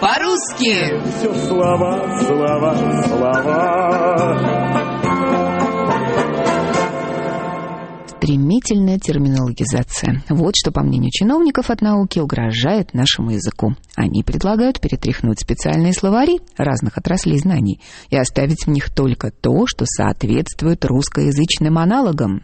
по-русски. Все слова, слова, слова. Стремительная терминологизация. Вот что, по мнению чиновников от науки, угрожает нашему языку. Они предлагают перетряхнуть специальные словари разных отраслей знаний и оставить в них только то, что соответствует русскоязычным аналогам.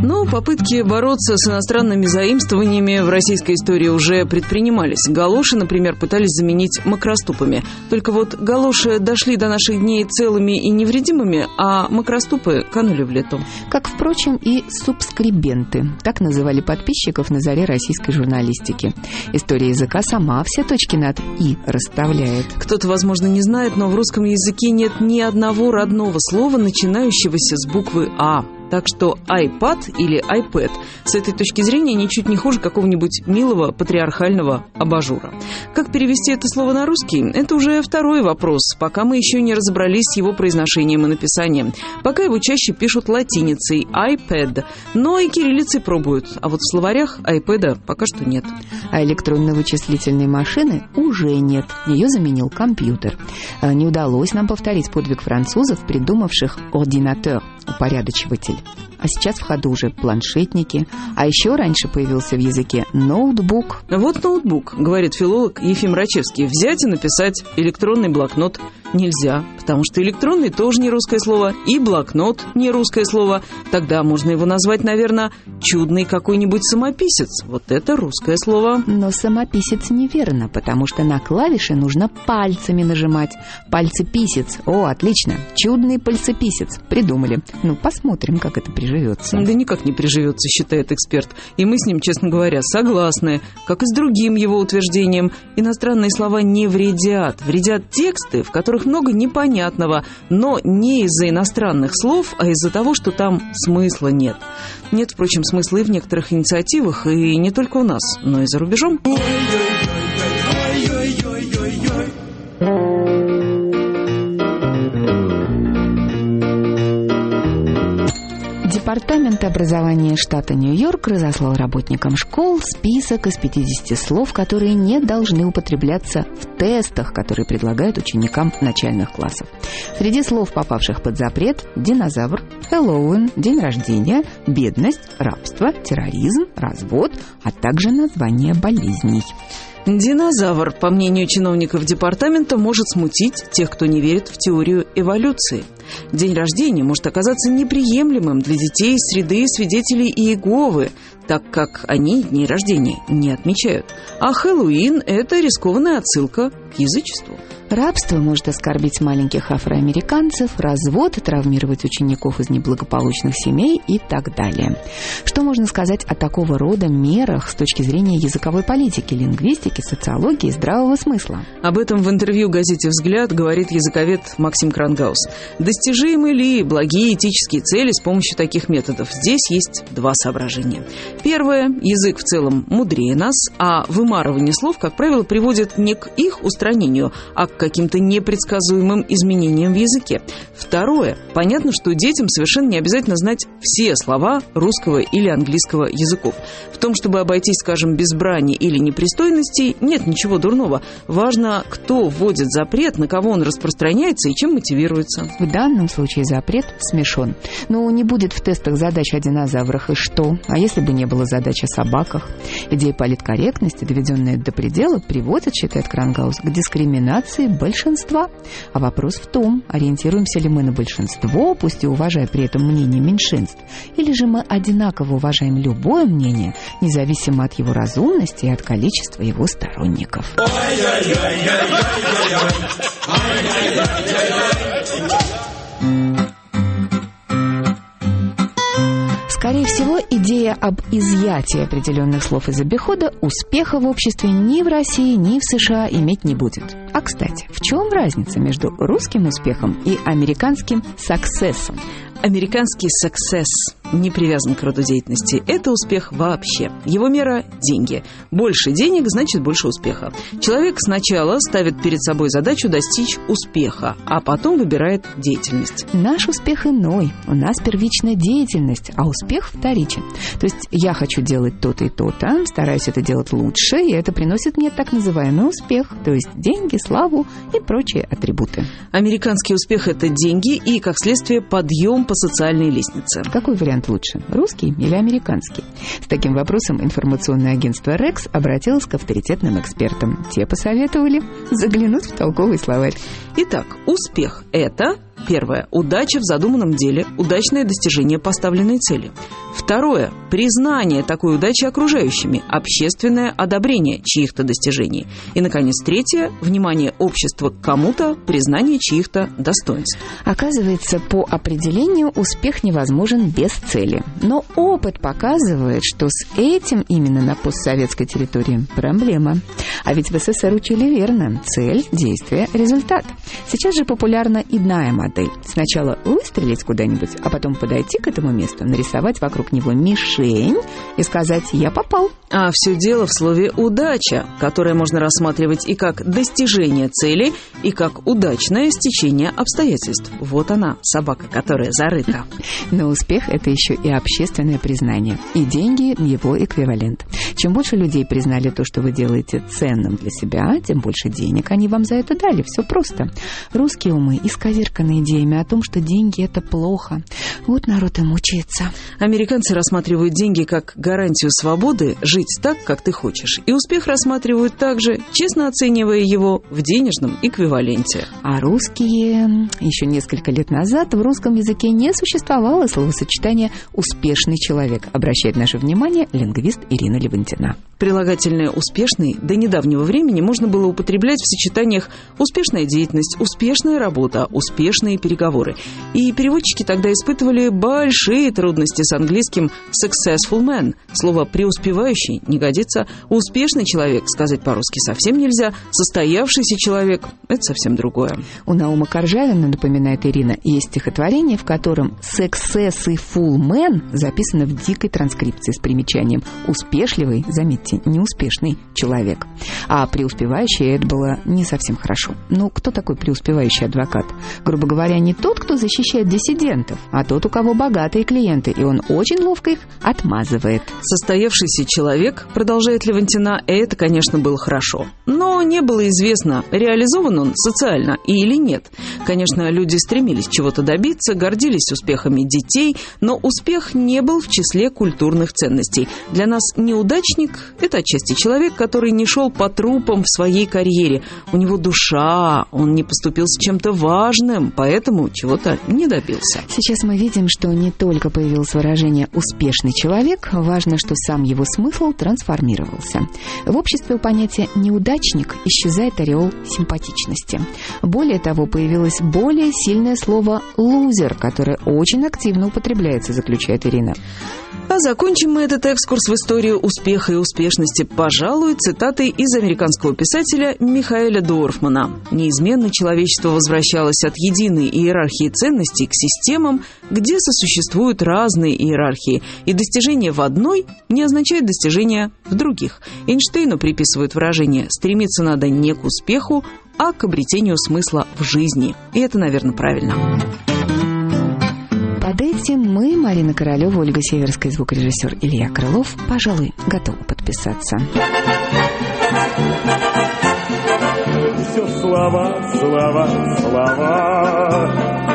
Но попытки бороться с иностранными заимствованиями в российской истории уже предпринимались. Галоши, например, пытались заменить макроступами. Только вот галоши дошли до наших дней целыми и невредимыми, а макроступы канули в лету. Как, впрочем, и субскрибенты. Так называли подписчиков на заре российской журналистики. История языка сама все точки над «и» расставляет. Кто-то, возможно, не знает, но в русском языке нет ни одного родного слова, начинающегося с буквы «а». Так что iPad или iPad с этой точки зрения ничуть не хуже какого-нибудь милого патриархального абажура. Как перевести это слово на русский? Это уже второй вопрос, пока мы еще не разобрались с его произношением и написанием. Пока его чаще пишут латиницей iPad, но и кириллицей пробуют, а вот в словарях iPad пока что нет. А электронно-вычислительной машины уже нет. Ее заменил компьютер. А Не удалось нам повторить подвиг французов, придумавших ординатор, упорядочиватель. А сейчас в ходу уже планшетники. А еще раньше появился в языке ноутбук. Вот ноутбук, говорит филолог Ефим Рачевский. Взять и написать электронный блокнот нельзя, потому что электронный тоже не русское слово, и блокнот не русское слово. Тогда можно его назвать, наверное, чудный какой-нибудь самописец. Вот это русское слово. Но самописец неверно, потому что на клавиши нужно пальцами нажимать. Пальцеписец. О, отлично. Чудный пальцеписец. Придумали. Ну, посмотрим, как это приживется. Да никак не приживется, считает эксперт. И мы с ним, честно говоря, согласны. Как и с другим его утверждением, иностранные слова не вредят. Вредят тексты, в которых много непонятного, но не из-за иностранных слов, а из-за того, что там смысла нет. Нет, впрочем, смысла и в некоторых инициативах, и не только у нас, но и за рубежом. Департамент образования штата Нью-Йорк разослал работникам школ список из 50 слов, которые не должны употребляться в тестах, которые предлагают ученикам начальных классов. Среди слов, попавших под запрет, динозавр, Хэллоуин, день рождения, бедность, рабство, терроризм, развод, а также название болезней. Динозавр, по мнению чиновников департамента, может смутить тех, кто не верит в теорию эволюции. День рождения может оказаться неприемлемым для детей среды свидетелей Иеговы, так как они дней рождения не отмечают. А Хэллоуин – это рискованная отсылка к язычеству. Рабство может оскорбить маленьких афроамериканцев, развод травмировать учеников из неблагополучных семей и так далее. Что можно сказать о такого рода мерах с точки зрения языковой политики, лингвистики, социологии и здравого смысла? Об этом в интервью газете «Взгляд» говорит языковед Максим Крангаус. Достижимы ли благие этические цели с помощью таких методов? Здесь есть два соображения. Первое. Язык в целом мудрее нас, а вымарывание слов, как правило, приводит не к их устранению, а к каким-то непредсказуемым изменениям в языке. Второе. Понятно, что детям совершенно не обязательно знать все слова русского или английского языков. В том, чтобы обойтись, скажем, без брани или непристойностей, нет ничего дурного. Важно, кто вводит запрет, на кого он распространяется и чем мотивируется. В данном случае запрет смешон. Но не будет в тестах задач о динозаврах и что? А если бы не было задач о собаках? Идея политкорректности, доведенная до предела, приводит, считает Крангаус, к дискриминации большинства. А вопрос в том, ориентируемся ли мы на большинство, пусть и уважая при этом мнение меньшинств, или же мы одинаково уважаем любое мнение, независимо от его разумности и от количества его сторонников. Скорее всего, идея об изъятии определенных слов из обихода успеха в обществе ни в России, ни в США иметь не будет. А, кстати, в чем разница между русским успехом и американским «саксессом»? Американский success не привязан к роду деятельности. Это успех вообще. Его мера – деньги. Больше денег – значит больше успеха. Человек сначала ставит перед собой задачу достичь успеха, а потом выбирает деятельность. Наш успех иной. У нас первичная деятельность, а успех вторичен. То есть я хочу делать то-то и то-то, стараюсь это делать лучше, и это приносит мне так называемый успех, то есть деньги, славу и прочие атрибуты. Американский успех – это деньги и, как следствие, подъем по социальной лестнице. Какой вариант лучше, русский или американский? С таким вопросом информационное агентство «Рекс» обратилось к авторитетным экспертам. Те посоветовали заглянуть в толковый словарь. Итак, успех – это Первое. Удача в задуманном деле, удачное достижение поставленной цели. Второе. Признание такой удачи окружающими, общественное одобрение чьих-то достижений. И, наконец, третье. Внимание общества к кому-то, признание чьих-то достоинств. Оказывается, по определению успех невозможен без цели. Но опыт показывает, что с этим именно на постсоветской территории проблема. А ведь в СССР учили верно. Цель, действие, результат. Сейчас же популярна иная модель. Сначала выстрелить куда-нибудь, а потом подойти к этому месту, нарисовать вокруг него мишень и сказать «я попал». А все дело в слове «удача», которое можно рассматривать и как достижение цели, и как удачное стечение обстоятельств. Вот она, собака, которая зарыта. Но успех – это еще и общественное признание. И деньги – его эквивалент. Чем больше людей признали то, что вы делаете ценным для себя, тем больше денег они вам за это дали. Все просто. Русские умы исковерканы идеями о том, что деньги – это плохо. Вот народ и мучается. Американцы рассматривают деньги как гарантию свободы жить так, как ты хочешь. И успех рассматривают также, честно оценивая его в денежном эквиваленте. А русские... Еще несколько лет назад в русском языке не существовало словосочетания «успешный человек», обращает наше внимание лингвист Ирина Левантина. Прилагательное «успешный» до недавнего времени можно было употреблять в сочетаниях «успешная деятельность», «успешная работа», «успешные переговоры». И переводчики тогда испытывали большие трудности с английским «successful man». Слово «преуспевающий» не годится. «Успешный человек» сказать по-русски совсем нельзя. «Состоявшийся человек» — это совсем другое. У Наума Коржавина, напоминает Ирина, есть стихотворение, в котором «successful man» записано в дикой транскрипции с примечанием «успешливый», заметьте, неуспешный человек. А преуспевающий это было не совсем хорошо. Ну, кто такой преуспевающий адвокат? Грубо говоря, не тот, кто защищает диссидентов, а тот, у кого богатые клиенты, и он очень ловко их отмазывает. Состоявшийся человек, продолжает Левантина, это, конечно, было хорошо. Но не было известно, реализован он социально или нет. Конечно, люди стремились чего-то добиться, гордились успехами детей, но успех не был в числе культурных ценностей. Для нас неудачник это отчасти человек, который не шел по трупам в своей карьере. У него душа, он не поступил с чем-то важным, поэтому чего-то не добился. Сейчас мы видим, что не только появилось выражение «успешный человек», важно, что сам его смысл трансформировался. В обществе у понятия «неудачник» исчезает ореол симпатичности. Более того, появилось более сильное слово «лузер», которое очень активно употребляется, заключает Ирина. А закончим мы этот экскурс в историю успеха и успешности, пожалуй, цитатой из американского писателя Михаэля Дорфмана. Неизменно человечество возвращалось от единой иерархии ценностей к системам, где сосуществуют разные иерархии, и достижение в одной не означает достижение в других. Эйнштейну приписывают выражение «стремиться надо не к успеху, а к обретению смысла в жизни». И это, наверное, правильно. Под этим мы, Марина Королева, Ольга Северская, звукорежиссер Илья Крылов, пожалуй, готовы подписаться. Слова, слова, слова